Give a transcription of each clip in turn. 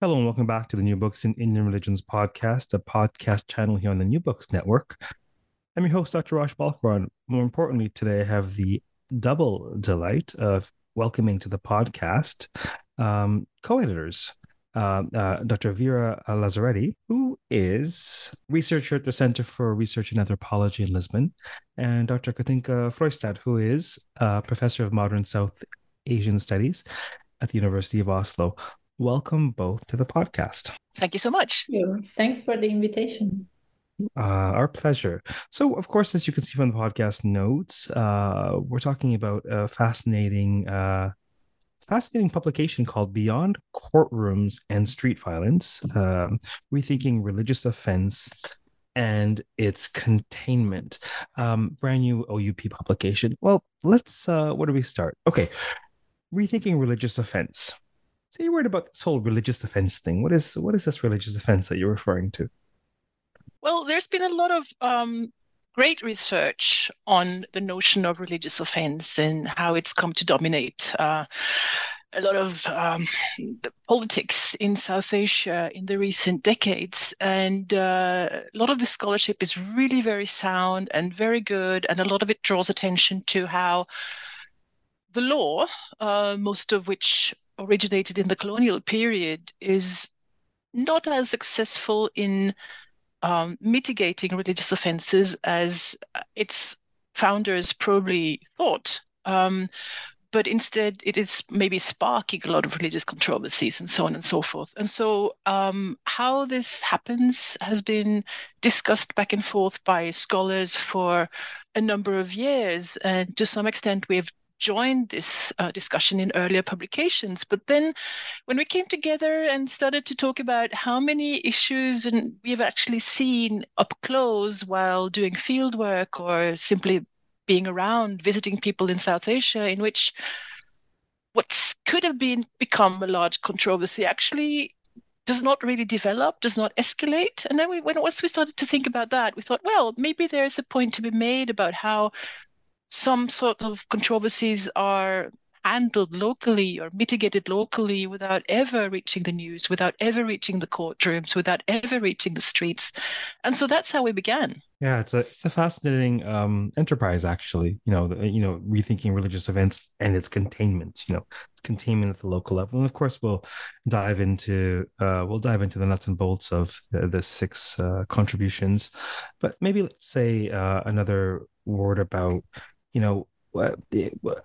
Hello and welcome back to the New Books in Indian Religions podcast, a podcast channel here on the New Books Network. I'm your host, Dr. Raj Balkaran. More importantly, today I have the double delight of welcoming to the podcast um, co-editors, uh, uh, Dr. Vera Lazzaretti, who is researcher at the Center for Research in Anthropology in Lisbon, and Dr. Kathinka Frøystad, who is professor of modern South Asian Studies at the University of Oslo welcome both to the podcast. Thank you so much. You. Thanks for the invitation. Uh, our pleasure. So, of course, as you can see from the podcast notes, uh, we're talking about a fascinating, uh, fascinating publication called "Beyond Courtrooms and Street Violence: um, Rethinking Religious Offense and Its Containment." Um, brand new OUP publication. Well, let's. Uh, where do we start? Okay, rethinking religious offense so you're worried about this whole religious offense thing. What is what is this religious offense that you're referring to? Well, there's been a lot of um, great research on the notion of religious offense and how it's come to dominate uh, a lot of um, politics in South Asia in the recent decades. And uh, a lot of the scholarship is really very sound and very good, and a lot of it draws attention to how the law, uh, most of which originated in the colonial period is not as successful in um, mitigating religious offenses as its founders probably thought. Um, but instead, it is maybe sparking a lot of religious controversies and so on and so forth. And so, um, how this happens has been discussed back and forth by scholars for a number of years. And to some extent, we've joined this uh, discussion in earlier publications. But then when we came together and started to talk about how many issues and we've actually seen up close while doing field work or simply being around visiting people in South Asia, in which what could have been become a large controversy actually does not really develop, does not escalate. And then we, when once we started to think about that, we thought, well, maybe there is a point to be made about how some sort of controversies are handled locally or mitigated locally without ever reaching the news, without ever reaching the courtrooms, without ever reaching the streets. And so that's how we began. Yeah, it's a it's a fascinating um, enterprise, actually. You know, the, you know, rethinking religious events and its containment. You know, containment at the local level, and of course, we'll dive into uh, we'll dive into the nuts and bolts of the, the six uh, contributions. But maybe let's say uh, another word about you know what,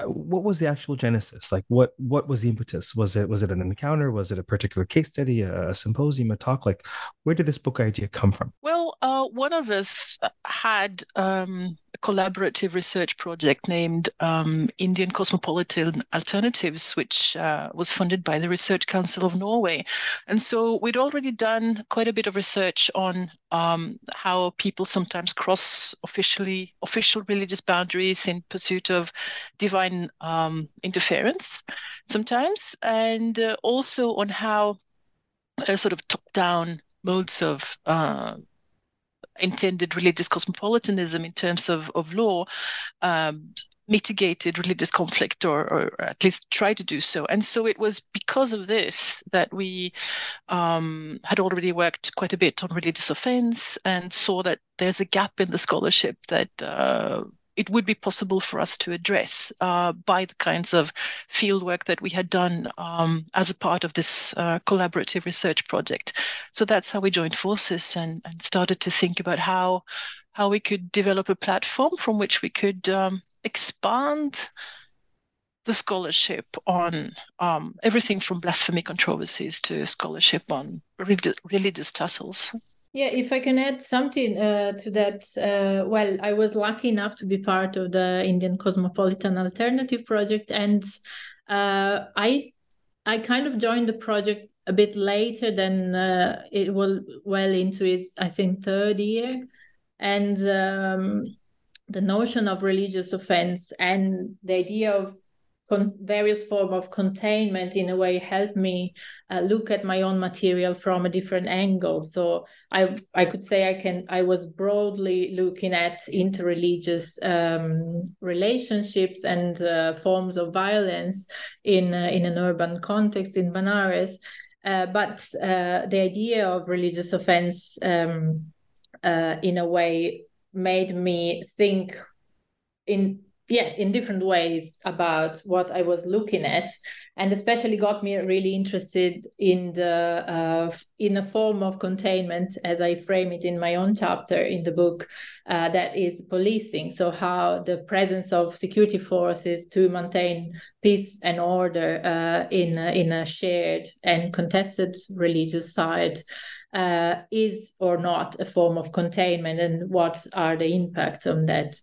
what was the actual genesis? Like what what was the impetus? Was it was it an encounter? Was it a particular case study a, a symposium a talk? Like where did this book idea come from? Well uh, one of us had um, a collaborative research project named um, indian cosmopolitan alternatives which uh, was funded by the research council of norway. And so we'd already done quite a bit of research on um, how people sometimes cross officially official religious boundaries in pursuit of divine um, interference sometimes, and uh, also on how uh, sort of top-down modes of uh, intended religious cosmopolitanism in terms of, of law um, mitigated religious conflict or, or, at least try to do so. And so it was because of this that we um, had already worked quite a bit on religious offense and saw that there's a gap in the scholarship that uh, it would be possible for us to address uh, by the kinds of fieldwork that we had done um, as a part of this uh, collaborative research project. So that's how we joined forces and, and started to think about how how we could develop a platform from which we could um, expand the scholarship on um, everything from blasphemy controversies to scholarship on religious tussles. Yeah, if I can add something uh, to that, uh, well, I was lucky enough to be part of the Indian Cosmopolitan Alternative Project, and uh, I I kind of joined the project a bit later than uh, it was well into its, I think, third year. And um, the notion of religious offense and the idea of con- various form of containment in a way helped me uh, look at my own material from a different angle. So i i could say i can i was broadly looking at interreligious um, relationships and uh, forms of violence in uh, in an urban context in Benares. Uh, but uh, the idea of religious offense um, uh, in a way made me think in yeah in different ways about what i was looking at. And especially got me really interested in the uh, in a form of containment as i frame it in my own chapter in the book uh, that is policing. So how the presence of security forces to maintain peace and order uh, in a, in a shared and contested religious site uh, is or not a form of containment and what are the impacts on that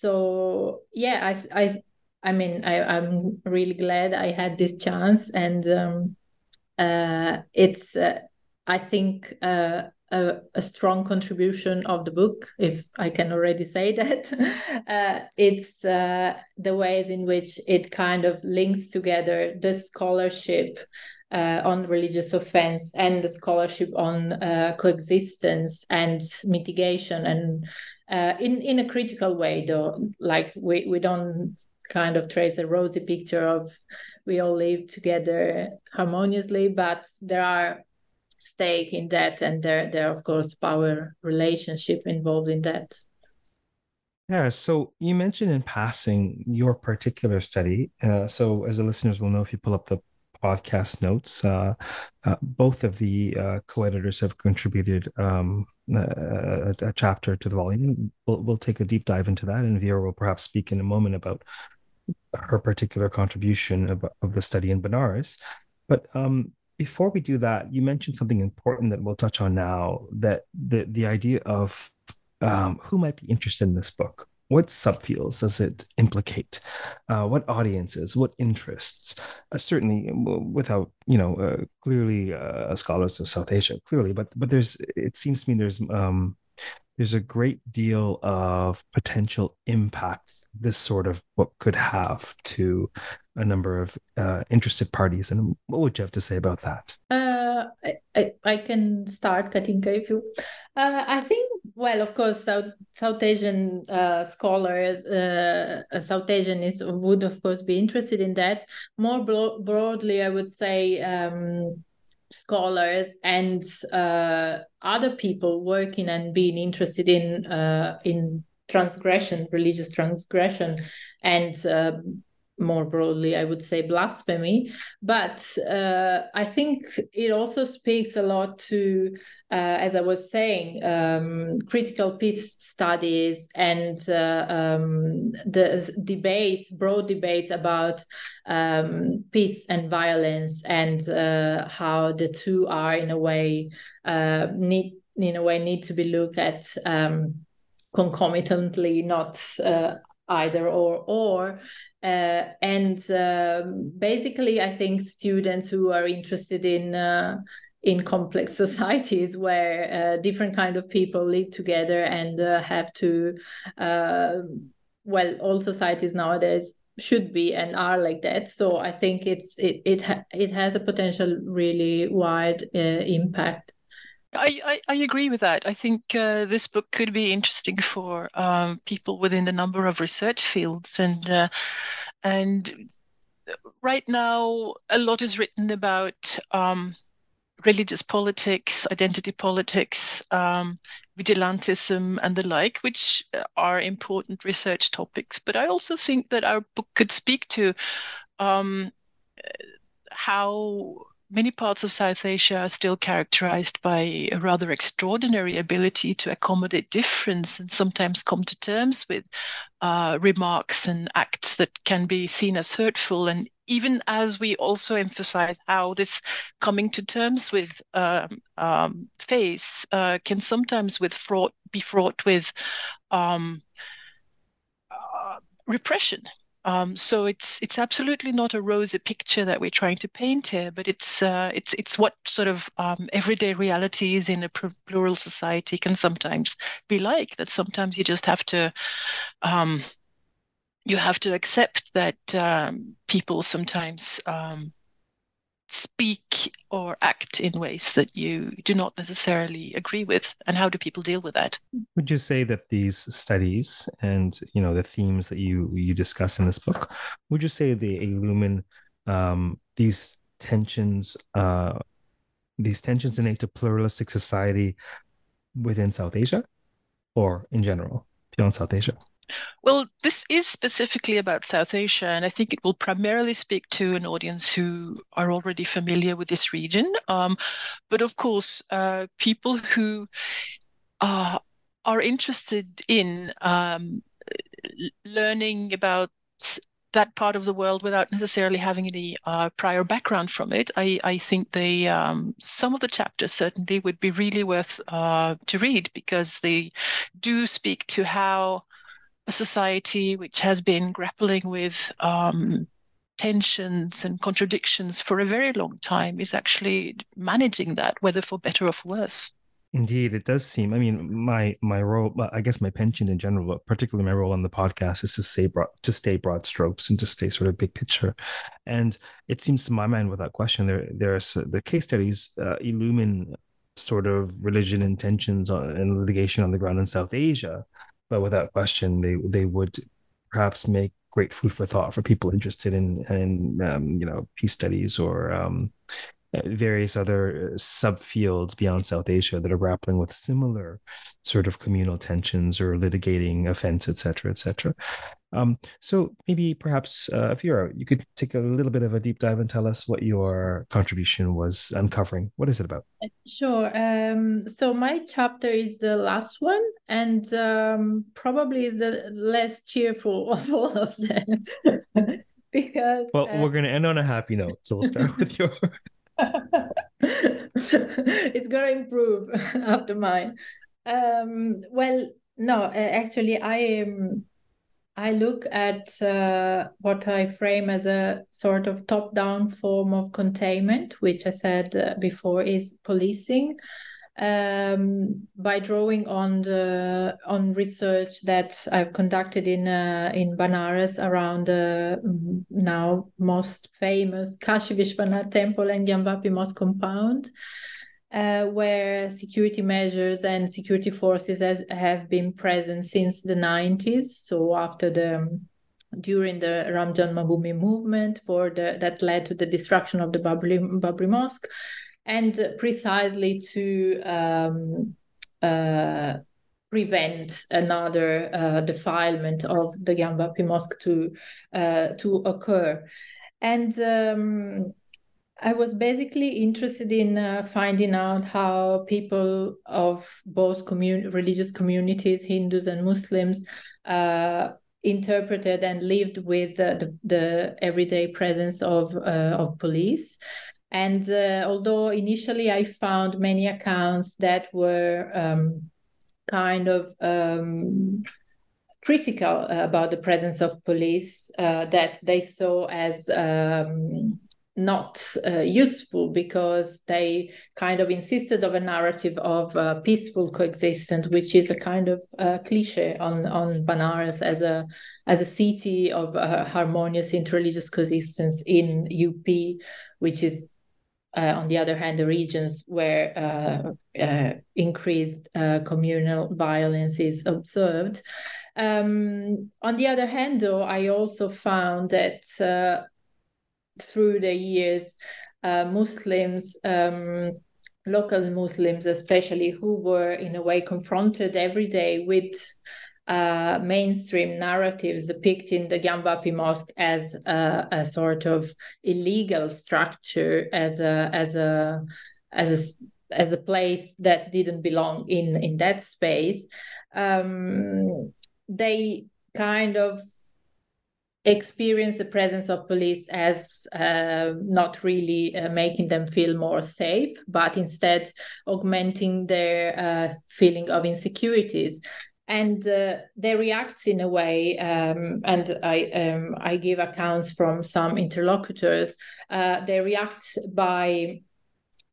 so yeah i i i mean i i'm really glad i had this chance and um uh it's uh, i think uh a, a, strong contribution of the book, if I can already say that. uh, it's uh, the ways in which it kind of links together the scholarship uh, on religious offense and the scholarship on uh, coexistence and mitigation and uh, in in a critical way though like we we don't kind of trace a rosy picture of we all live together harmoniously but there are stake in that and there there of course power relationship involved in that. Yeah so you mentioned in passing your particular study uh, so as the listeners will know if you pull up the podcast notes. Uh, uh, both of the uh, co-editors have contributed um, a, a, chapter to the volume. We'll, we'll take a deep dive into that, and Vera will perhaps speak in a moment about her particular contribution of, of the study in Benares. But um, before we do that, you mentioned something important that we'll touch on now. That the the idea of um, who might be interested in this book what subfields does it implicate? Uh, what audiences? What interests? Uh, certainly, without you know, uh, clearly uh, scholars of South Asia, clearly, but but there's it seems to me there's um, there's a great deal of potential impact this sort of book could have to a number of uh, interested parties. And what would you have to say about that? Uh, I, I can start, Kathinka, if you. Uh, I think, well, of course, South South Asian uh, scholars, uh, South Asianists would, of course, be interested in that. More bro- broadly, I would say. Um, scholars and uh, other people working and being interested in uh, in transgression, religious transgression, and uh, more broadly, I would say blasphemy. But uh, I think it also speaks a lot to, uh, as I was saying, um, critical peace studies and uh, um, the debates, broad debates about um, peace and violence and uh, how the two are in a way uh, need in a way need to be looked at um, concomitantly, not uh, either or or uh, and um, basically i think students who are interested in uh, in complex societies where uh, different kind of people live together and uh, have to uh, well all societies nowadays should be and are like that. So i think it's it it, ha- it has a potential really wide uh, impact I, I, I, agree with that. I think uh, this book could be interesting for um, people within a number of research fields, and uh, and right now a lot is written about um, religious politics, identity politics, um, vigilantism, and the like, which are important research topics. But I also think that our book could speak to um, how many parts of South Asia are still characterized by a rather extraordinary ability to accommodate difference and sometimes come to terms with uh, remarks and acts that can be seen as hurtful. And even as we also emphasize how this coming to terms with um, um, face uh, can sometimes with fraught, be fraught with um, uh, repression Um, so it's it's absolutely not a rosy picture that we're trying to paint here, but it's uh, it's it's what sort of um, everyday realities in a plural society can sometimes be like. That sometimes you just have to um, you have to accept that um, people sometimes um, speak or act in ways that you do not necessarily agree with and how do people deal with that? Would you say that these studies and you know the themes that you you discuss in this book would you say they illumine um, these tensions uh, these tensions in a pluralistic society within south asia or in general beyond south asia well, this is specifically about South Asia, and I think it will primarily speak to an audience who are already familiar with this region. Um, but of course, uh, people who uh, are interested in um, learning about that part of the world without necessarily having any uh, prior background from it, I, I think they um, some of the chapters certainly would be really worth uh, to read because they do speak to how a society which has been grappling with um, tensions and contradictions for a very long time is actually managing that, whether for better or for worse. Indeed, it does seem. I mean, my my role, I guess my pension in general, but particularly my role on the podcast, is to say broad, to stay broad strokes and to stay sort of big picture. And it seems to my mind, without question, there there are the case studies uh, illumine sort of religion and intentions and litigation on the ground in South Asia, but without question, they they would perhaps make great food for thought for people interested in in um, you know peace studies or um, various other subfields beyond South Asia that are grappling with similar sort of communal tensions or litigating offense, et cetera, et cetera. Um, so maybe perhaps uh, Vera, you could take a little bit of a deep dive and tell us what your contribution was uncovering. What is it about? Sure. Um, so my chapter is the last one, and um, probably is the less cheerful of all of them. because well, uh, we're going to end on a happy note, so we'll start with your. it's going to improve after mine. Um, well, no, uh, actually, I am. I look at uh, what I frame as a sort of top down form of containment, which I said uh, before is policing. Um, by drawing on the on research that I've conducted in uh, in Banaras around the uh, now most famous Kashi Vishwanath temple and Gyanvapi mosque compound, uh, where security measures and security forces has, have been present since the 90s. So after the during the Ram Janmabhoomi movement for the that led to the destruction of the Babri, Babri Mosque, and precisely to um, uh, prevent another uh, defilement of the Gyanvapi Mosque to uh, to occur. And um, I was basically interested in uh, finding out how people of both commun- religious communities, Hindus and Muslims, uh, interpreted and lived with uh, the, the, everyday presence of uh, of police. And uh, although initially I found many accounts that were um, kind of um, critical about the presence of police, uh, that they saw as um, not uh, useful because they kind of insisted of a narrative of uh, peaceful coexistence, which is a kind of uh, cliche on on Banaras as a as a city of uh, harmonious interreligious coexistence in UP, which is. Uh, on the other hand, the regions where uh, increased communal violence is observed. Um, on the other hand, though, I also found that through the years, uh, Muslims, um, local Muslims especially, who were in a way confronted every day with uh, mainstream narratives depicting the Gyanvapi Mosque as a, a, sort of illegal structure, as a as a as a as a place that didn't belong in in that space. Um, they kind of experience the presence of police as uh, not really uh, making them feel more safe, but instead augmenting their uh, feeling of insecurities. and uh, they react in a way um, and i um, i give accounts from some interlocutors uh, they react by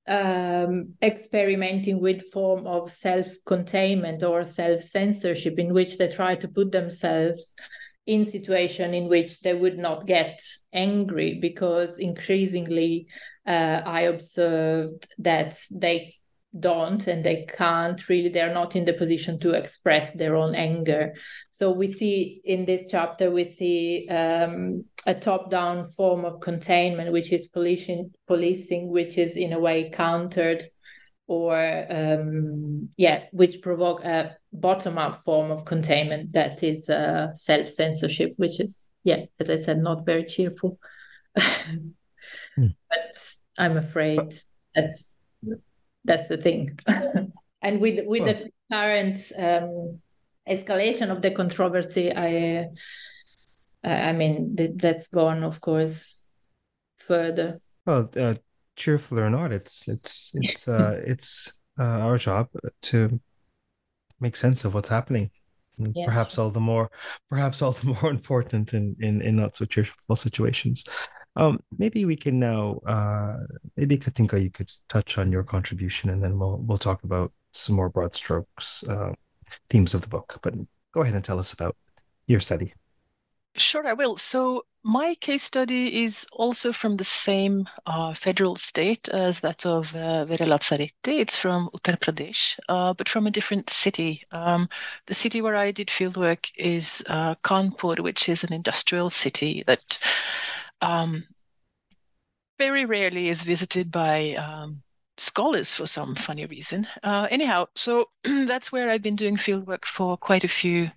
um, experimenting with form of self-containment or self-censorship in which they try to put themselves in situation in which they would not get angry because increasingly uh, i observed that they don't and they can't really they're not in the position to express their own anger. So we see in this chapter we see um, a top down form of containment which is policing policing which is in a way countered or um, yeah which provoke a bottom up form of containment that is uh, self censorship which is yeah as i said not very cheerful mm. but i'm afraid that's that's the thing. and with with well, the current um, escalation of the controversy, I I mean th- that's gone, of course, further. Well, uh, cheerful or not, it's it's it's uh, it's uh, our job to make sense of what's happening. Yeah. Perhaps all the more, perhaps all the more important in in, in not so cheerful situations. Um, maybe we can now, uh, maybe Kathinka, you could touch on your contribution, and then we'll we'll talk about some more broad strokes uh, themes of the book. But go ahead and tell us about your study. Sure, I will. So my case study is also from the same uh, federal state as that of uh, Vera Lazzaretti. It's from Uttar Pradesh, uh, but from a different city. Um, the city where I did fieldwork is uh, Kanpur, which is an industrial city that um, very rarely is visited by um, scholars for some funny reason. Uh, anyhow, so that's where I've been doing fieldwork for quite a few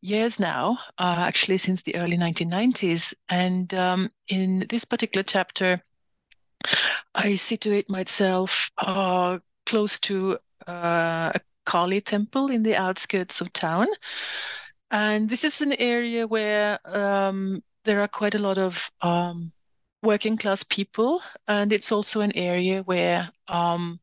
years now, uh, actually since the early 1990s. And um, in this particular chapter, I situate myself uh, close to uh, a Kali temple in the outskirts of town. And this is an area where um, there are quite a lot of um, working class people, and it's also an area where, um,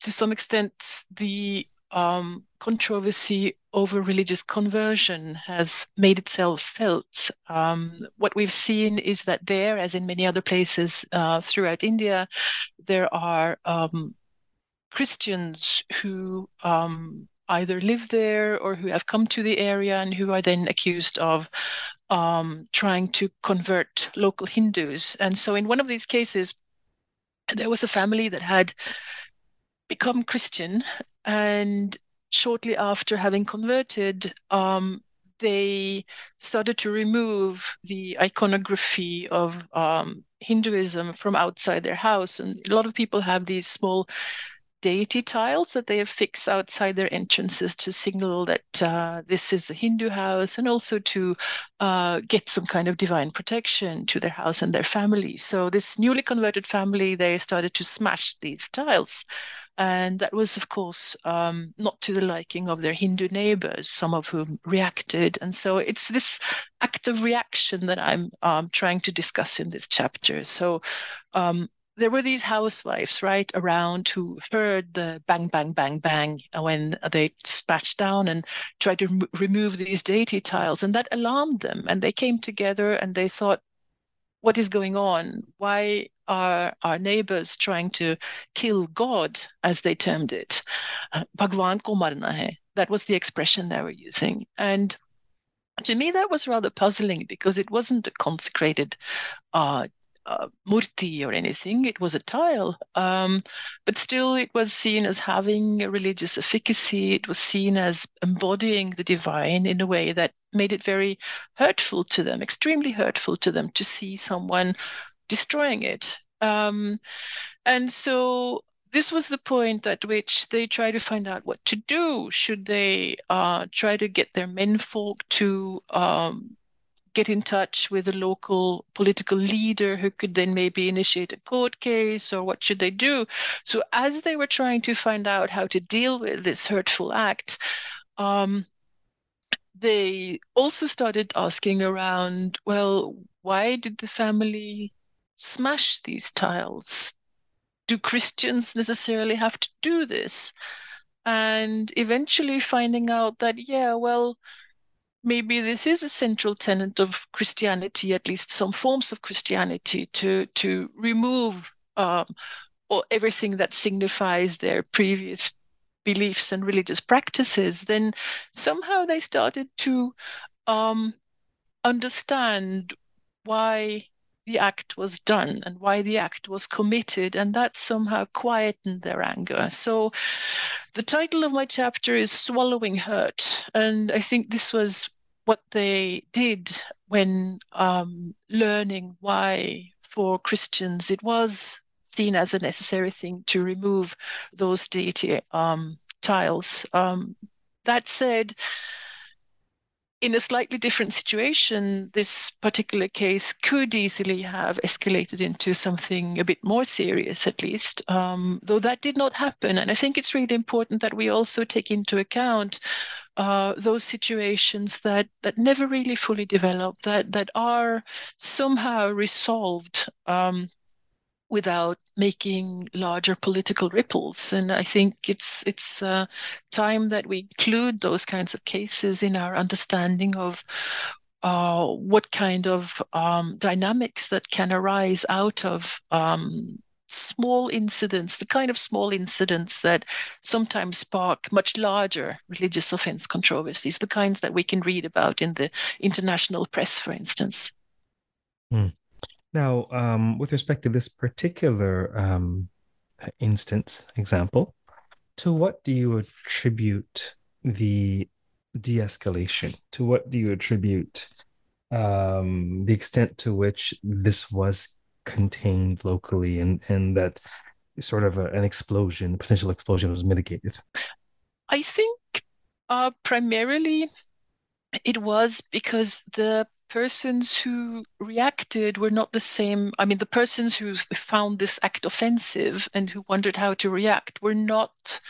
to some extent, the um, controversy over religious conversion has made itself felt. Um, what we've seen is that there, as in many other places uh, throughout India, there are um, Christians who um, either live there or who have come to the area and who are then accused of um, trying to convert local Hindus. And so, in one of these cases, there was a family that had become Christian, and shortly after having converted, um, they started to remove the iconography of um, Hinduism from outside their house. And a lot of people have these small deity tiles that they have fixed outside their entrances to signal that uh, this is a Hindu house and also to uh, get some kind of divine protection to their house and their family. So, this newly converted family, they started to smash these tiles. And that was, of course, um, not to the liking of their Hindu neighbors, some of whom reacted. And so it's this act of reaction that I'm um, trying to discuss in this chapter. So um, there were these housewives right around who heard the bang bang bang bang when they dispatched down and tried to remove these deity tiles and that alarmed them and they came together and they thought what is going on? Why are our neighbors trying to kill god as they termed it. Uh, bhagwan ko marna hai that was the expression they were using. And to me that was rather puzzling because it wasn't a consecrated uh, uh, murti or anything. It was a tile, um, but still it was seen as having a religious efficacy. It was seen as embodying the divine in a way that made it very hurtful to them, extremely hurtful to them to see someone destroying it. Um, and so this was the point at which they try to find out what to do. Should they uh, try to get their menfolk to um, get in touch with a local political leader who could then maybe initiate a court case or what should they do. So as they were trying to find out how to deal with this hurtful act um, they also started asking around well why did the family smash these tiles? Do christians necessarily have to do this? And eventually finding out that, yeah, well, maybe this is a central tenet of Christianity, at least some forms of Christianity, to to remove um, or everything that signifies their previous beliefs and religious practices. Then somehow they started to um, understand why the act was done and why the act was committed, and that somehow quietened their anger. So, the title of my chapter is Swallowing Hurt, and I think this was what they did when um, learning why, for Christians, it was seen as a necessary thing to remove those deity um, tiles. Um, that said, in a slightly different situation, this particular case could easily have escalated into something a bit more serious, at least, um, though that did not happen. And I think it's really important that we also take into account uh, those situations that that never really fully develop, that that are somehow resolved um, without making larger political ripples. And I think it's it's uh, time that we include those kinds of cases in our understanding of uh, what kind of um, dynamics that can arise out of um, small incidents, the kind of small incidents that sometimes spark much larger religious offense controversies, the kinds that we can read about in the international press, for instance. Hmm. Now, um, with respect to this particular um, instance example, to what do you attribute the de-escalation? To what do you attribute um, the extent to which this was contained locally and and that sort of a, an explosion, potential explosion, was mitigated? I think uh, primarily it was because the persons who reacted were not the same. I mean, the persons who found this act offensive and who wondered how to react were not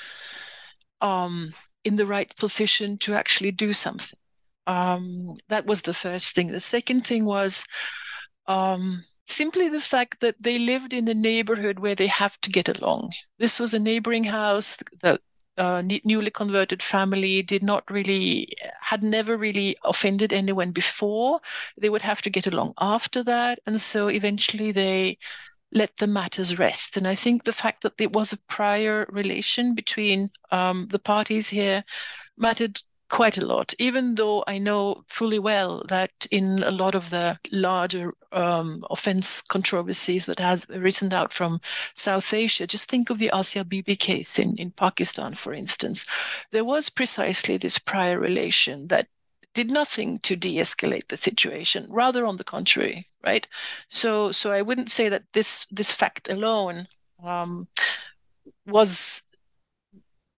um, in the right position to actually do something. Um, that was the first thing. The second thing was um, simply the fact that they lived in a neighborhood where they have to get along. This was a neighboring house that uh, newly converted family did not really had never really offended anyone before they would have to get along after that and so eventually they let the matters rest and i think the fact that there was a prior relation between um, the parties here mattered quite a lot, even though I know fully well that in a lot of the larger um, offense controversies that has arisen out from South Asia, just think of the Asia Bibi case in, in Pakistan, for instance. There was precisely this prior relation that did nothing to de-escalate the situation rather on the contrary right so so i wouldn't say that this this fact alone um, was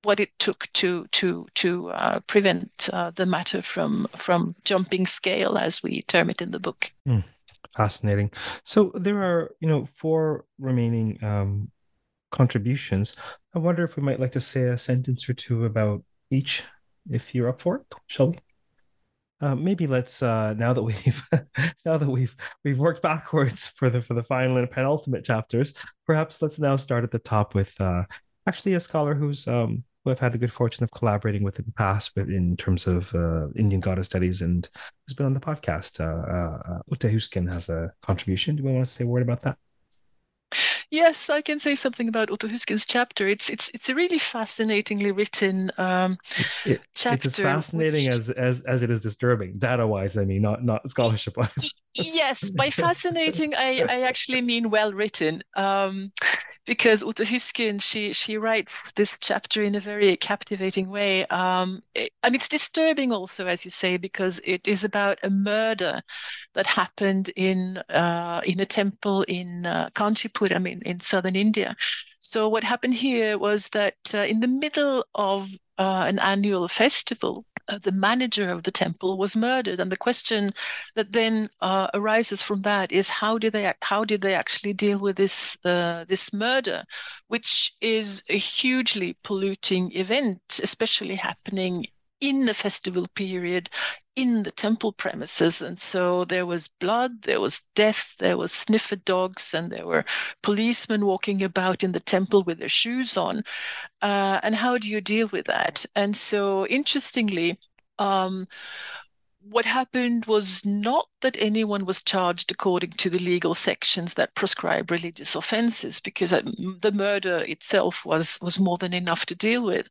what it took to to to uh, prevent uh, the matter from from jumping scale, as we term it in the book. Mm, fascinating. So there are you know four remaining um, contributions. I wonder if we might like to say a sentence or two about each, if you're up for it. Shall we? Uh, maybe let's uh, now that we've now that we've we've worked backwards for the for the final and penultimate chapters, perhaps let's now start at the top with uh, actually a scholar who's um, who I've had the good fortune of collaborating with in the past with, in terms of uh, Indian goddess studies and has been on the podcast. Uh, uh, Ute Husken has a contribution. Do we want to say a word about that? Yes, I can say something about Ute Husken's chapter. It's it's it's a really fascinatingly written um, it, chapter. It's as fascinating which... as as as it is disturbing, data wise. I mean, not not scholarship wise. yes, by fascinating, I I actually mean well written. Um, because Ute Husken, she she writes this chapter in a very captivating way, um, it, and it's disturbing also, as you say, because it is about a murder that happened in uh, in a temple in uh, Kanchipuram in, in southern India. So what happened here was that uh, in the middle of uh, an annual festival, uh, the manager of the temple was murdered, and the question that then uh, arises from that is how did they how did they actually deal with this uh, this murder, which is a hugely polluting event, especially happening in the festival period in the temple premises. And so there was blood, there was death, there was sniffer dogs, and there were policemen walking about in the temple with their shoes on. Uh, and how do you deal with that? And so, interestingly, um, what happened was not that anyone was charged according to the legal sections that prescribe religious offenses, because uh, the murder itself was was more than enough to deal with.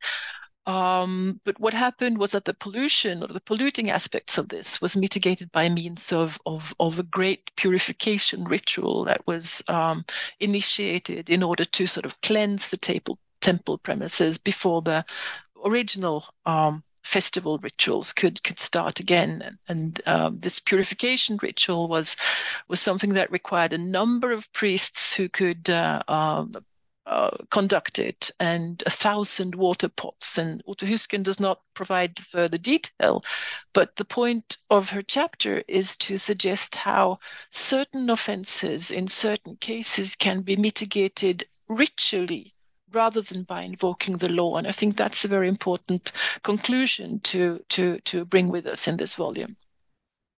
Um, but what happened was that the pollution or the polluting aspects of this was mitigated by means of of, of a great purification ritual that was um, initiated in order to sort of cleanse the temple temple premises before the original um, festival rituals could could start again. And, and um, this purification ritual was was something that required a number of priests who could uh, um, uh, conduct and a thousand water pots and Ute Husken does not provide further detail but the point of her chapter is to suggest how certain offenses in certain cases can be mitigated ritually rather than by invoking the law. And I think that's a very important conclusion to to to bring with us in this volume.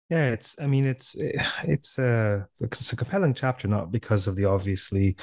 Yeah, it's. I mean, it's it's a it's a compelling chapter, not because of the obviously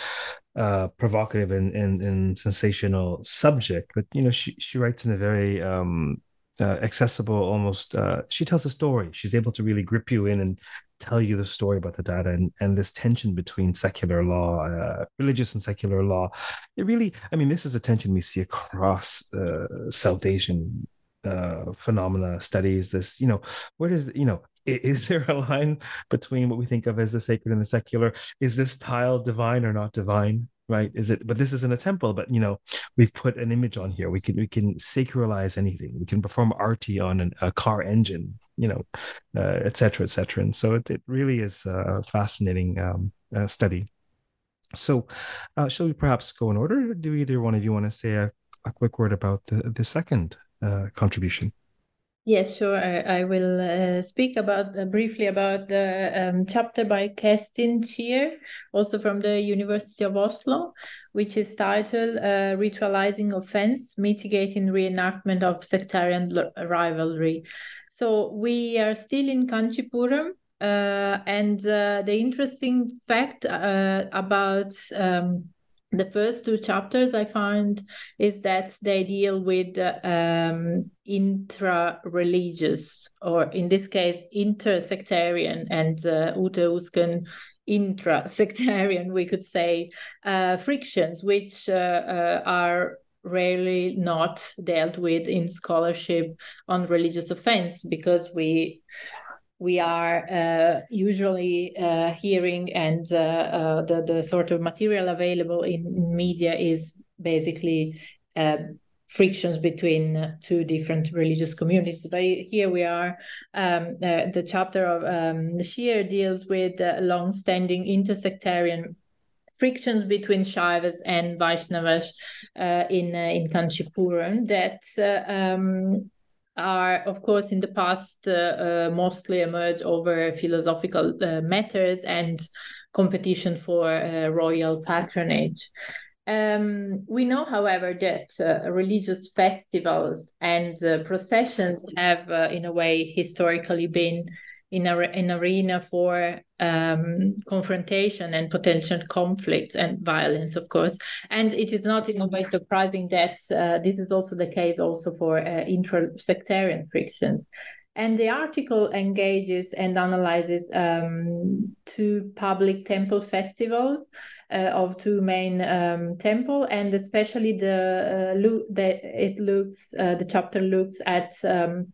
uh, provocative and, and and sensational subject, but you know, she she writes in a very um, uh, accessible, almost. Uh, she tells a story. She's able to really grip you in and tell you the story about the data and, and this tension between secular law, uh, religious and secular law. It really, I mean, this is a tension we see across uh, South Asian uh, phenomena studies. This, you know, where does, you know, is there a line between what we think of as the sacred and the secular? Is this tile divine or not divine? right? Is it but this isn't a temple but you know we've put an image on here. We can we can sacralize anything. We can perform arti on an, a car engine you know uh, et cetera et cetera. And so it, it really is a fascinating um, uh, study. So uh, shall we perhaps go in order? Do either one of you want to say a, a quick word about the the second uh, contribution Yes, sure. I, I will uh, speak about uh, briefly about the um, chapter by Kerstin Schier, also from the University of Oslo, which is titled uh, "Ritualizing Offense: Mitigating Reenactment of Sectarian Rivalry." So we are still in Kanchipuram, uh, and uh, the interesting fact uh, about um, the first two chapters I find is that they deal with um, intra-religious, or in this case, inter-sectarian, and uh, Ute intra-sectarian, we could say, uh, frictions, which uh, uh, are rarely not dealt with in scholarship on religious offense because we we are uh, usually uh, hearing and uh, uh, the, the sort of material available in, media is basically uh, frictions between two different religious communities. But here we are, um, the chapter of um, Schier deals with long-standing intersectarian frictions between Shaivas and Vaishnavas uh, in uh, in Kanchipuram that uh, um, are, of course, in the past uh, uh, mostly emerged over philosophical uh, matters and competition for royal patronage. Um, we know, however, that uh, religious festivals and uh, processions have, uh, in a way, historically been in a, an arena for um, confrontation and potential conflict and violence, of course. And it is not in a way surprising that uh, this is also the case also for uh, intra-sectarian frictions. And the article engages and analyzes um, two public temple festivals uh, of two main um, temple, and especially the uh, it looks uh, the chapter looks at um,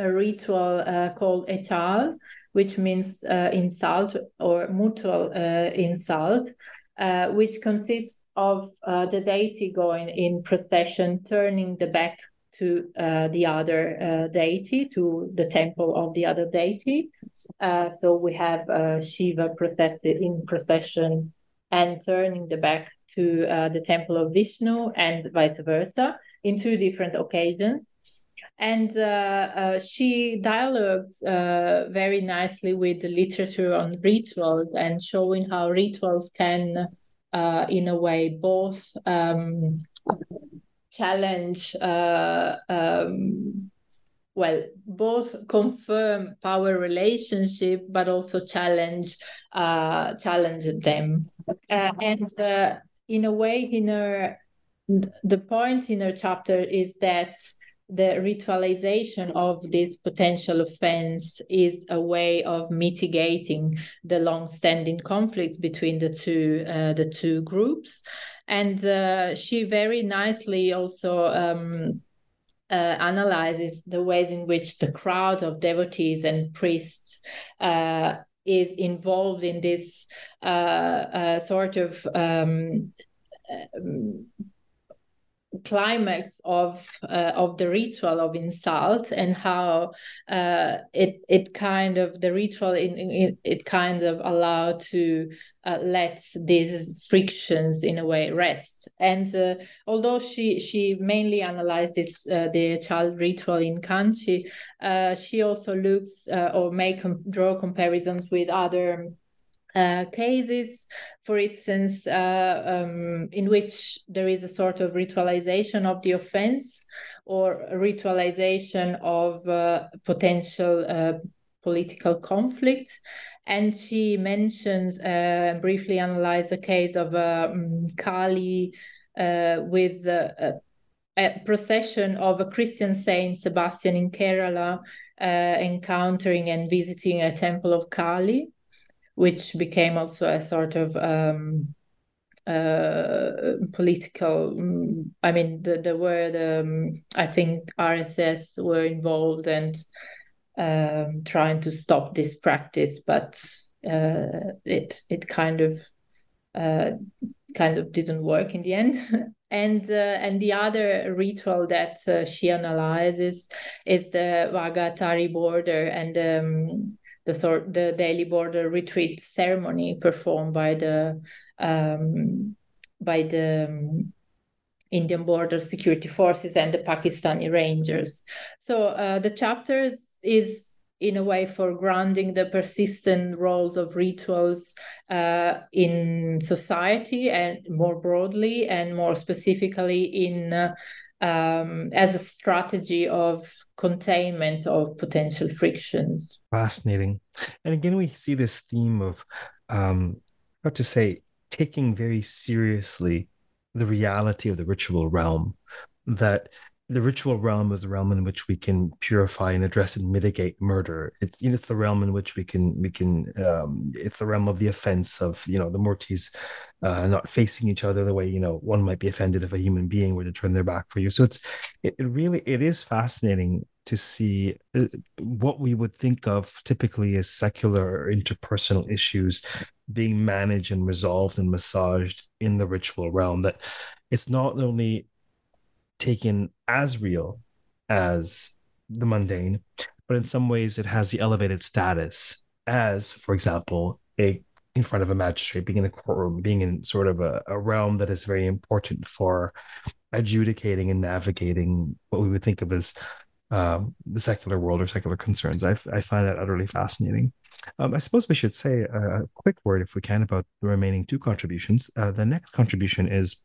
a ritual uh, called etal, which means uh, insult or mutual uh, insult, uh, which consists of uh, the deity going in procession, turning the back to the other deity, to the temple of the other deity. so we have Shiva process- in procession and turning the back to the temple of Vishnu and vice versa in two different occasions and uh, uh, she dialogues uh, very nicely with the literature on rituals and showing how rituals can, uh, in a way, both um, challenge uh, um, well both confirm power relationship but also challenge uh, challenge them. And in a way in her the point in her chapter is that the ritualization of this potential offense is a way of mitigating the long-standing conflict between the two uh, the two groups. And uh, she very nicely also um, uh, analyzes the ways in which the crowd of devotees and priests uh, is involved in this uh, uh, sort of um, um, climax of uh, of the ritual of insult and how uh, it it kind of the ritual in, in it kind of allowed to uh, let these frictions in a way rest. And uh, although she she mainly analyzed this uh, the child ritual in Kanchi uh, she also looks or make draw comparisons with other uh, cases, for instance, uh, um, in which there is a sort of ritualization of the offense or ritualization of uh, potential uh, political conflict. And she mentions, uh, briefly analyzed the case of um, Kali with a procession of a Christian saint, Sebastian in Kerala, encountering and visiting a temple of Kali which became also a sort of um, uh, political. Mm, I mean, the there were the word um, I think RSS were involved and um, trying to stop this practice, but uh, it it kind of uh, kind of didn't work in the end. and uh, and the other ritual that uh, she analyzes is the Wagah-Attari border and um, the sort the daily border retreat ceremony performed by the um, by the um, Indian border security forces and the Pakistani Rangers. So uh, the chapters is in a way for grounding the persistent roles of rituals uh, in society and more broadly and more specifically in uh, um, as a strategy of containment of potential frictions. Fascinating. And again, we see this theme of, um, how to say, taking very seriously the reality of the ritual realm, that the ritual realm is the realm in which we can purify and address and mitigate murder. It's you know it's the realm in which we can we can um, it's the realm of the offense of you know the murtis uh, not facing each other the way you know one might be offended if a human being were to turn their back for you. So it's it, it really it is fascinating to see uh, what we would think of typically as secular or interpersonal issues being managed and resolved and massaged in the ritual realm. That it's not only taken as real as the mundane, but in some ways it has the elevated status as, for example, a in front of a magistrate, being in a courtroom, being in sort of a, a realm that is very important for adjudicating and navigating what we would think of as um, the secular world or secular concerns. I, I find that utterly fascinating. Um, I suppose we should say a quick word, if we can, about the remaining two contributions. Uh, the next contribution is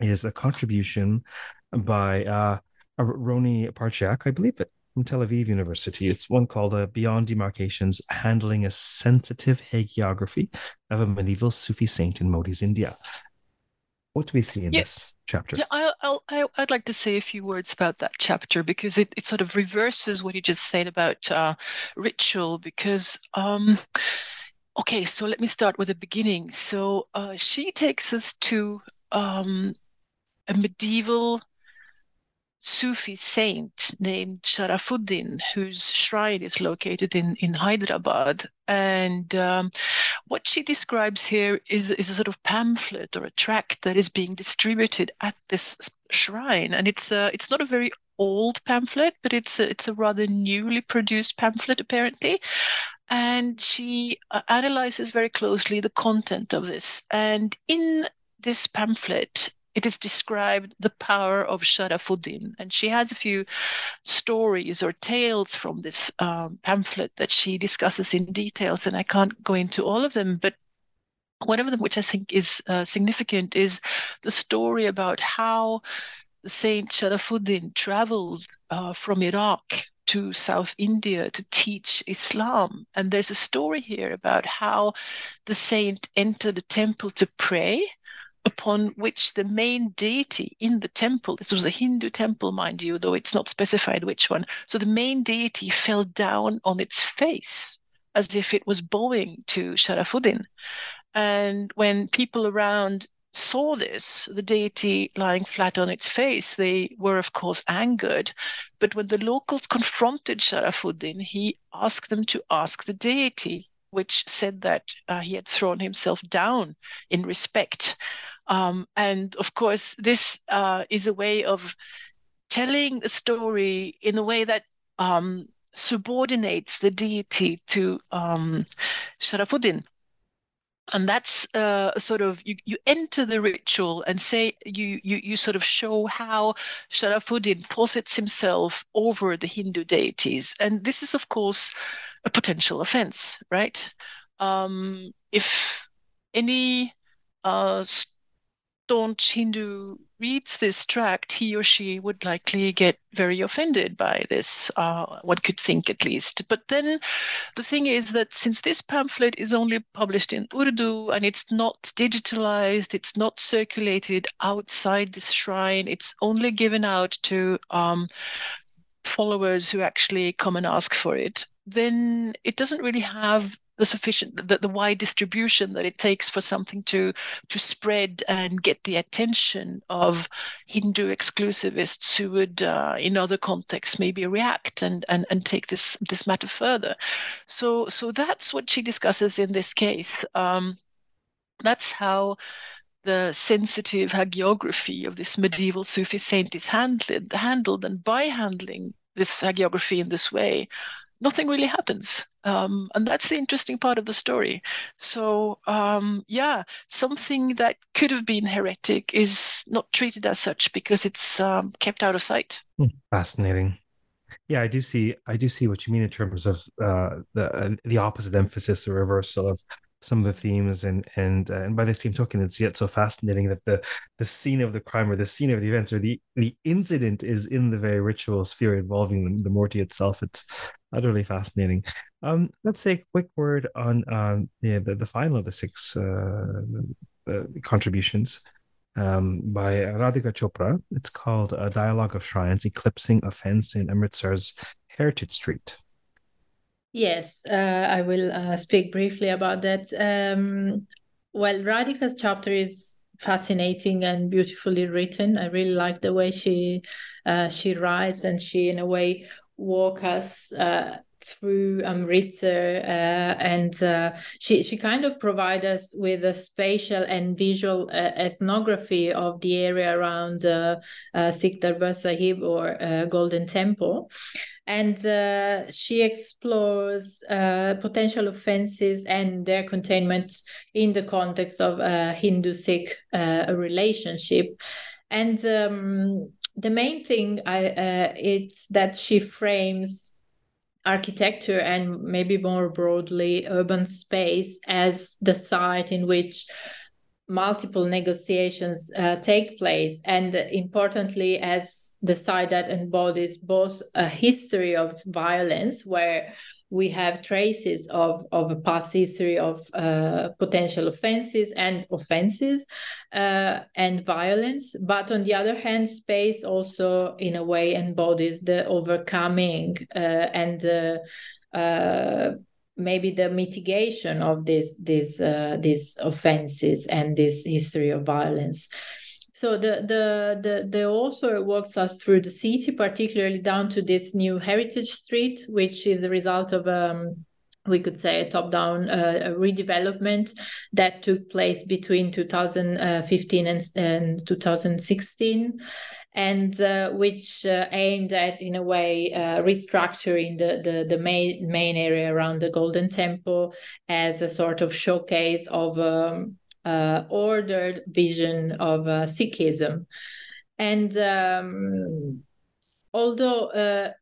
is a contribution by uh, Ronie Parciack, I believe it, from Tel Aviv University. It's one called uh, Beyond Demarcations Handling a Sensitive Hagiography of a Medieval Sufi Saint in Modi's India. What do we see in yeah. this chapter? Yeah, I, I'll, I, i would like to say a few words about that chapter because it, it sort of reverses what you just said about uh, ritual. Because, um, okay, so let me start with the beginning. So uh, she takes us to um, a medieval Sufi saint named Sharafuddin, whose shrine is located in, in Hyderabad. And um, what she describes here is, is a sort of pamphlet or a tract that is being distributed at this shrine. And it's a, it's not a very old pamphlet, but it's a, it's a rather newly produced pamphlet, apparently. And she uh, analyzes very closely the content of this. And in this pamphlet, it is described the power of Sharafuddin. And she has a few stories or tales from this um, pamphlet that she discusses in details, and I can't go into all of them, but one of them, which I think is uh, significant, is the story about how the Saint Sharafuddin traveled uh, from Iraq to South India to teach Islam. And there's a story here about how the saint entered the temple to pray, upon which the main deity in the temple, this was a Hindu temple, mind you, though it's not specified which one. So the main deity fell down on its face as if it was bowing to Sharafuddin. And when people around saw this, the deity lying flat on its face, they were, of course, angered. But when the locals confronted Sharafuddin, he asked them to ask the deity, which said that uh, he had thrown himself down in respect. Um, and of course, this uh, is a way of telling a story in a way that um, subordinates the deity to um, Sharafuddin and that's uh, sort of you, you enter the ritual and say you, you you sort of show how Sharafuddin posits himself over the Hindu deities, and this is of course a potential offense, right? Um, if any uh, staunch Hindu reads this tract, he or she would likely get very offended by this, uh, one could think at least. But then the thing is that since this pamphlet is only published in Urdu and it's not digitalized, it's not circulated outside this shrine, it's only given out to um, followers who actually come and ask for it, then it doesn't really have the sufficient the, the wide distribution that it takes for something to to spread and get the attention of Hindu exclusivists who would uh, in other contexts maybe react and, and and take this this matter further. So so that's what she discusses in this case. Um, that's how the sensitive hagiography of this medieval Sufi saint is handled, handled. And by handling this hagiography in this way, nothing really happens. Um, and that's the interesting part of the story. So, um, yeah, something that could have been heretic is not treated as such because it's um, kept out of sight. Hmm, fascinating. Yeah, I do see. I do see what you mean in terms of uh, the uh, the opposite emphasis, the reversal of some of the themes and and uh, and by the same token it's yet so fascinating that the the scene of the crime or the scene of the events or the the incident is in the very ritual sphere involving the, the murti itself it's utterly fascinating um let's say a quick word on um yeah the, the final of the six uh, uh contributions um, by Radhika Chopra. It's called A Dialogue of Shrines Eclipsing Offense in Amritsar's Heritage Street. Yes, uh, I will uh, speak briefly about that. Um, well, Radhika's chapter is fascinating and beautifully written. I really like the way she uh, she writes and she, in a way, walk us uh, through Amritsar, uh, and uh, she she kind of provides us with a spatial and visual uh, ethnography of the area around uh, uh, Sikh Darbar Sahib or uh, Golden Temple, and she explores potential offenses and their containment in the context of a Hindu-Sikh relationship, and um, the main thing I, it's that she frames architecture and maybe more broadly urban space as the site in which multiple negotiations uh, take place. And importantly as the site that embodies both a history of violence where we have traces of, of a past history of uh, potential offenses and offenses uh, and violence. But on the other hand, space also, in a way, embodies the overcoming uh, and uh, maybe the mitigation of this, this, uh, these offenses and this history of violence. So the, the the the author walks us through the city, particularly down to this new heritage street, which is the result of um, we could say a top-down uh, redevelopment that took place between 2015 and, and 2016 and uh, which uh, aimed at in a way uh, restructuring the, the, the main main area around the golden temple as a sort of showcase of um, uh, ordered vision of uh, Sikhism. And um, although, uh,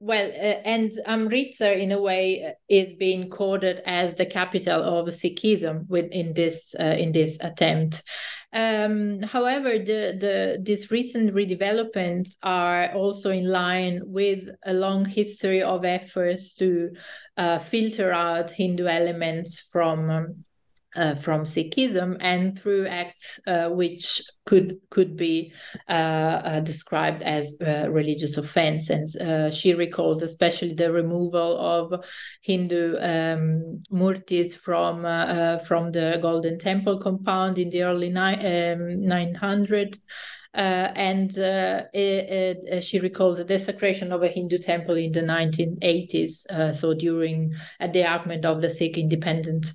well, uh, and Amritsar in a way is being quoted as the capital of Sikhism within this uh, in this attempt, Um, however, the, the these recent redevelopments are also in line with a long history of efforts to uh, filter out Hindu elements from um, uh, from Sikhism and through acts uh, which could could be uh, uh described as uh, religious offense. And uh, she recalls especially the removal of Hindu um, murtis from from the Golden Temple compound in the early ni- um, 900. Uh, and uh, it, it, she recalls the desecration of a Hindu temple in the 1980s, uh, so during at the argument of the Sikh independent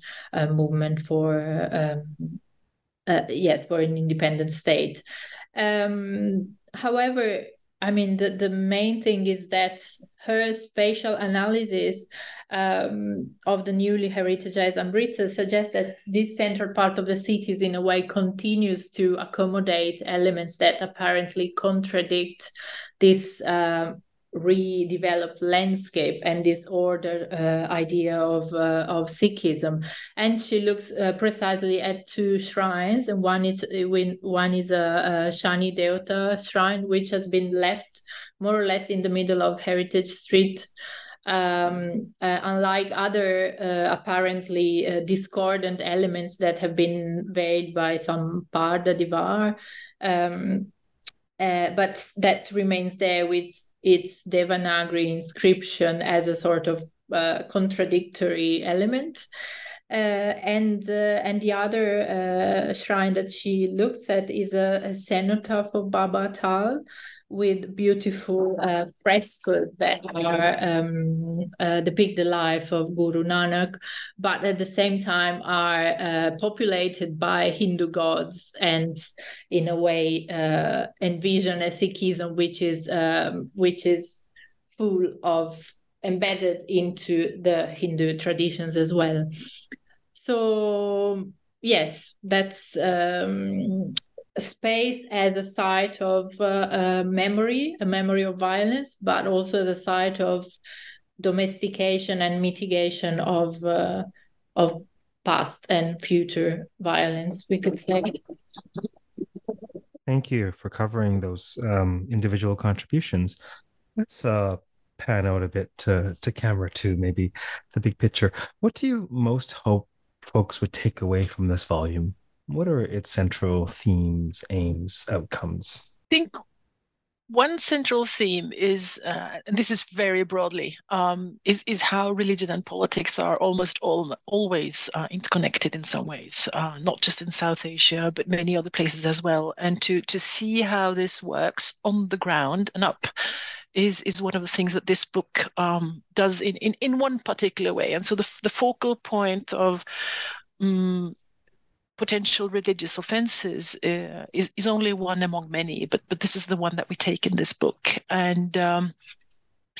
movement for um, yes for an independent state. Um, however, I mean, the, the main thing is that her spatial analysis um, of the newly heritagized Amritsar suggests that this central part of the cities, in a way, continues to accommodate elements that apparently contradict this uh, redeveloped landscape and this order uh, idea of uh, of Sikhism. And she looks uh, precisely at two shrines, and one is one is a, a Shani Devata shrine, which has been left more or less in the middle of Heritage Street. Um, uh, unlike other uh, apparently uh, discordant elements that have been veiled by some Parda Divar, um, but that remains there with its Devanagari inscription as a sort of uh, contradictory element. Uh, and uh, and the other uh, shrine that she looks at is a, a cenotaph of Baba Atal, with beautiful uh, frescoes that are um, uh, depict the life of Guru Nanak, but at the same time are uh, populated by Hindu gods and, in a way, uh, envision a Sikhism which is um, which is full of embedded into the Hindu traditions as well. So yes, that's um, space as a site of uh, memory, a memory of violence, but also the site of domestication and mitigation of uh, of past and future violence. We could say. Thank you for covering those um, individual contributions. Let's uh, pan out a bit to, to camera two, maybe the big picture. What do you most hope folks would take away from this volume? What are its central themes, aims, outcomes? I think one central theme is, uh, and this is very broadly, um, is is how religion and politics are almost all always uh, interconnected in some ways, uh, not just in South Asia but many other places as well. And to to see how this works on the ground and up is is one of the things that this book um, does in, in in one particular way. And so the the focal point of um, potential religious offenses uh, is, is only one among many, but but this is the one that we take in this book. And um,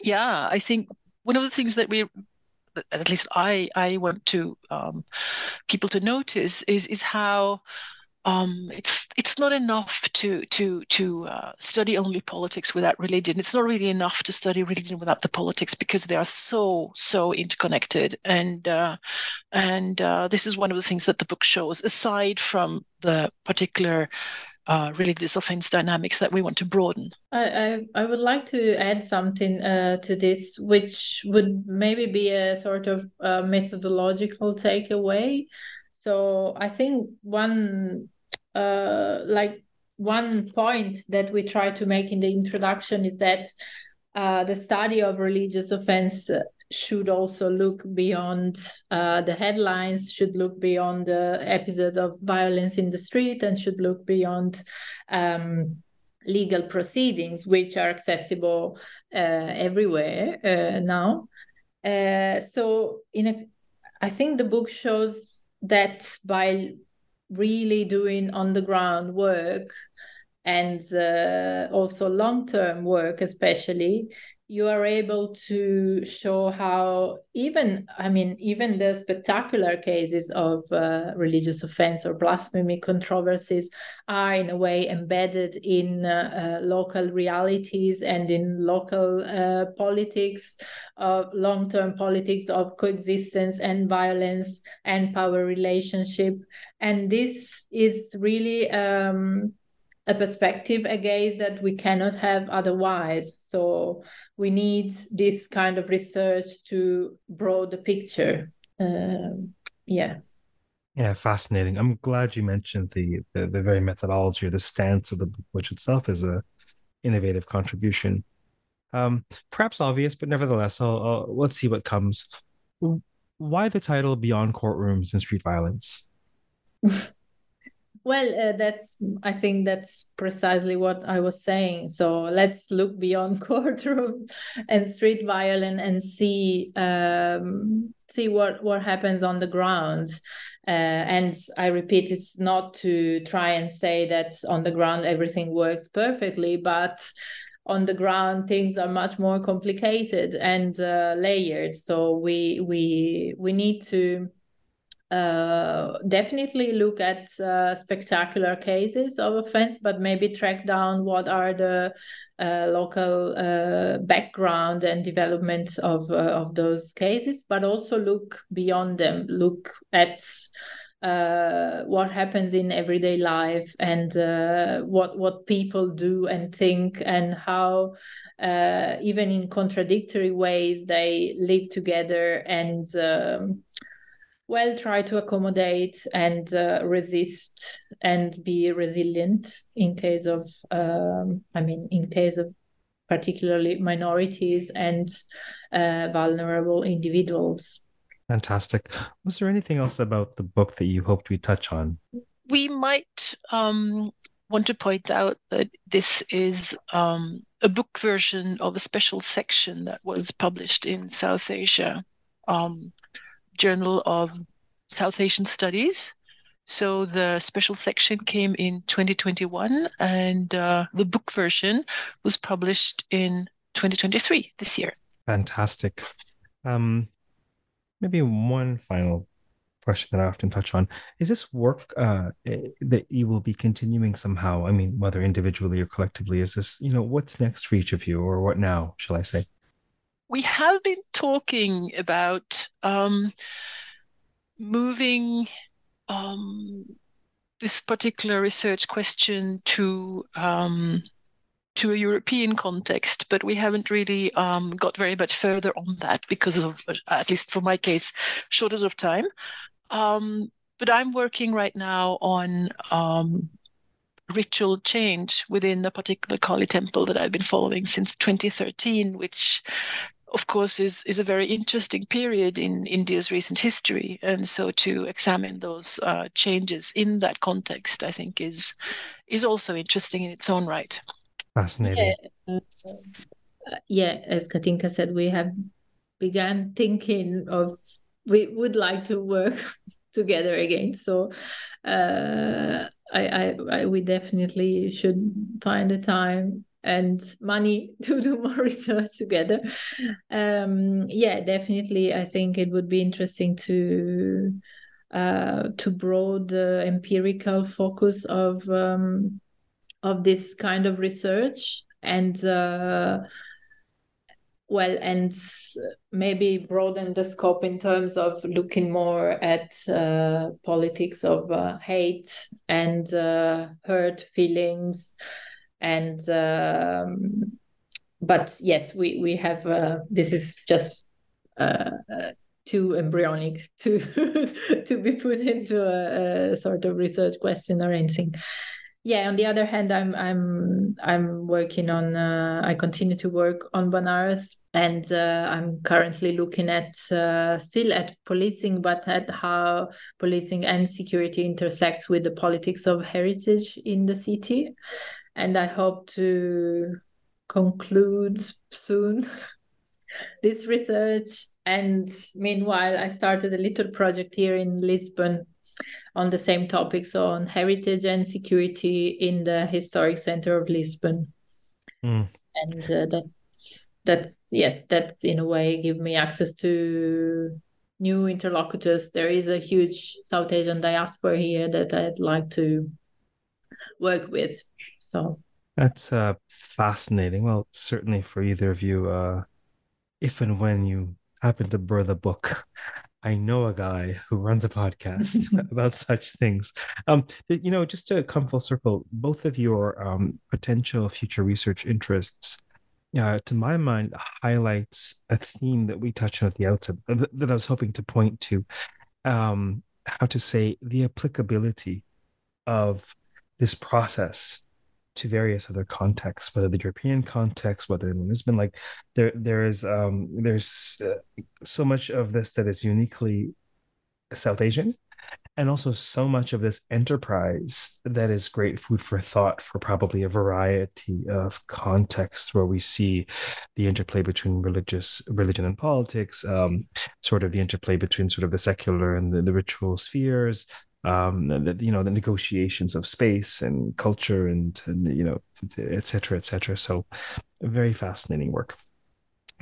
yeah, I think one of the things that we at least I I want to um, people to notice is is how um, it's it's not enough to to to uh, study only politics without religion. It's not really enough to study religion without the politics because they are so so interconnected. And uh, and uh, this is one of the things that the book shows. Aside from the particular uh, religious offense dynamics that we want to broaden. I, I, I would like to add something uh, to this, which would maybe be a sort of uh, methodological takeaway. So I think one uh, like one point that we try to make in the introduction is that uh, the study of religious offense should also look beyond uh, the headlines, should look beyond the episodes of violence in the street, and should look beyond um, legal proceedings, which are accessible uh, everywhere uh, now. Uh, so, in a, I think the book shows that by really doing on the ground work and uh, also long term work, especially, you are able to show how even i mean even the spectacular cases of uh, religious offense or blasphemy controversies are in a way embedded in uh, uh, local realities and in local uh, politics of long-term politics of coexistence and violence and power relationship. And this is really um, a perspective a gaze that we cannot have otherwise. So we need this kind of research to broad the picture. Um, yeah. Yeah fascinating. I'm glad you mentioned the, the, the very methodology or the stance of the book which itself is a innovative contribution. Um, perhaps obvious but nevertheless I'll, I'll, let's see what comes. Why the title beyond courtrooms and street violence Well, uh, that's I think that's precisely what I was saying. So let's look beyond courtroom and street violence and see um, see what what happens on the ground. Uh, and I repeat, it's not to try and say that on the ground everything works perfectly, but on the ground things are much more complicated and uh, layered. So we we we need to definitely look at uh, spectacular cases of offense, but maybe track down what are the uh, local uh, background and development of uh, of those cases, but also look beyond them. Look at uh, what happens in everyday life and what what people do and think and how even in contradictory ways they live together and. Um, well try to accommodate and uh, resist and be resilient in case of um, i mean in case of particularly minorities and uh, vulnerable individuals. Fantastic. Was there anything else about the book that you hoped we touch on? We might um, want to point out that this is um, a book version of a special section that was published in south asia um, Journal of South Asian Studies. So the special section came in 2021, and uh, the book version was published in 2023 this year. Fantastic. Um, maybe one final question that I often touch on is this work uh, eh, that you will be continuing somehow? I mean, whether individually or collectively, is this, you know, what's next for each of you, or what now, shall I say? We have been talking about um, moving um, this particular research question to um, to a European context, but we haven't really um, got very much further on that because of, at least for my case, shortage of time. Um, but I'm working right now on um, ritual change within a particular Kali temple that I've been following since 2013, which of course, is, is a very interesting period in India's recent history. And so to examine those uh, changes in that context, I think, is is also interesting in its own right. Fascinating. Yeah, uh, yeah as Kathinka said, we have begun thinking of we would like to work together again. So uh, I, I, I, we definitely should find a time and money to do more research together. Um, yeah, definitely. I think it would be interesting to uh, to broad the empirical focus of um, of this kind of research and. Uh, well and maybe broaden the scope in terms of looking more at uh, politics of uh, hate and uh, hurt feelings and um, but yes we we have uh, this is just uh, uh too embryonic to to be put into a, a, sort of research question or anything. Yeah on the other hand i'm i'm i'm working on uh, i continue to work on banaras and uh, i'm currently looking at uh, still at policing but at how policing and security intersects with the politics of heritage in the city and I hope to conclude soon this research. And meanwhile, I started a little project here in Lisbon on the same topics on heritage and security in the historic center of Lisbon. Mm. And uh, that's that's yes, that in a way give me access to new interlocutors. There is a huge South Asian diaspora here that I'd like to work with. So that's uh, fascinating. Well, certainly for either of you, uh, if and when you happen to birth a book, I know a guy who runs a podcast about such things. Um, you know, just to come full circle, both of your um, potential future research interests, uh, to my mind, highlights a theme that we touched on at the outset that, that I was hoping to point to. Um, how to say the applicability of this process to various other contexts, whether the European context, whether in Lisbon, like there there is um, there's uh, so much of this that is uniquely South Asian, and also so much of this enterprise that is great food for thought for probably a variety of contexts where we see the interplay between religious religion and politics, um, sort of the interplay between sort of the secular and the, the ritual spheres, um, the, you know, the negotiations of space and culture and, and you know, et cetera, et cetera. So very fascinating work.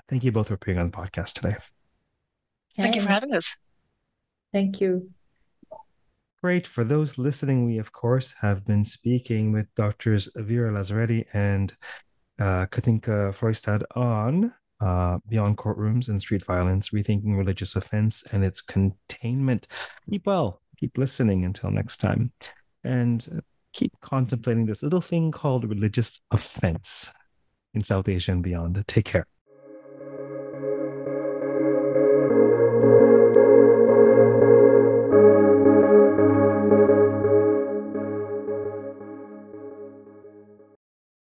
Thank you both for appearing on the podcast today. Thank you for having us. Thank you. Great. For those listening, we of course have been speaking with doctors Vera Lazzaretti and uh, Kathinka Frøystad on uh, Beyond Courtrooms and Street Violence, Rethinking Religious Offense and its Containment. Keep well keep listening until next time and uh, keep contemplating this little thing called religious offense in South Asia and beyond. Take care.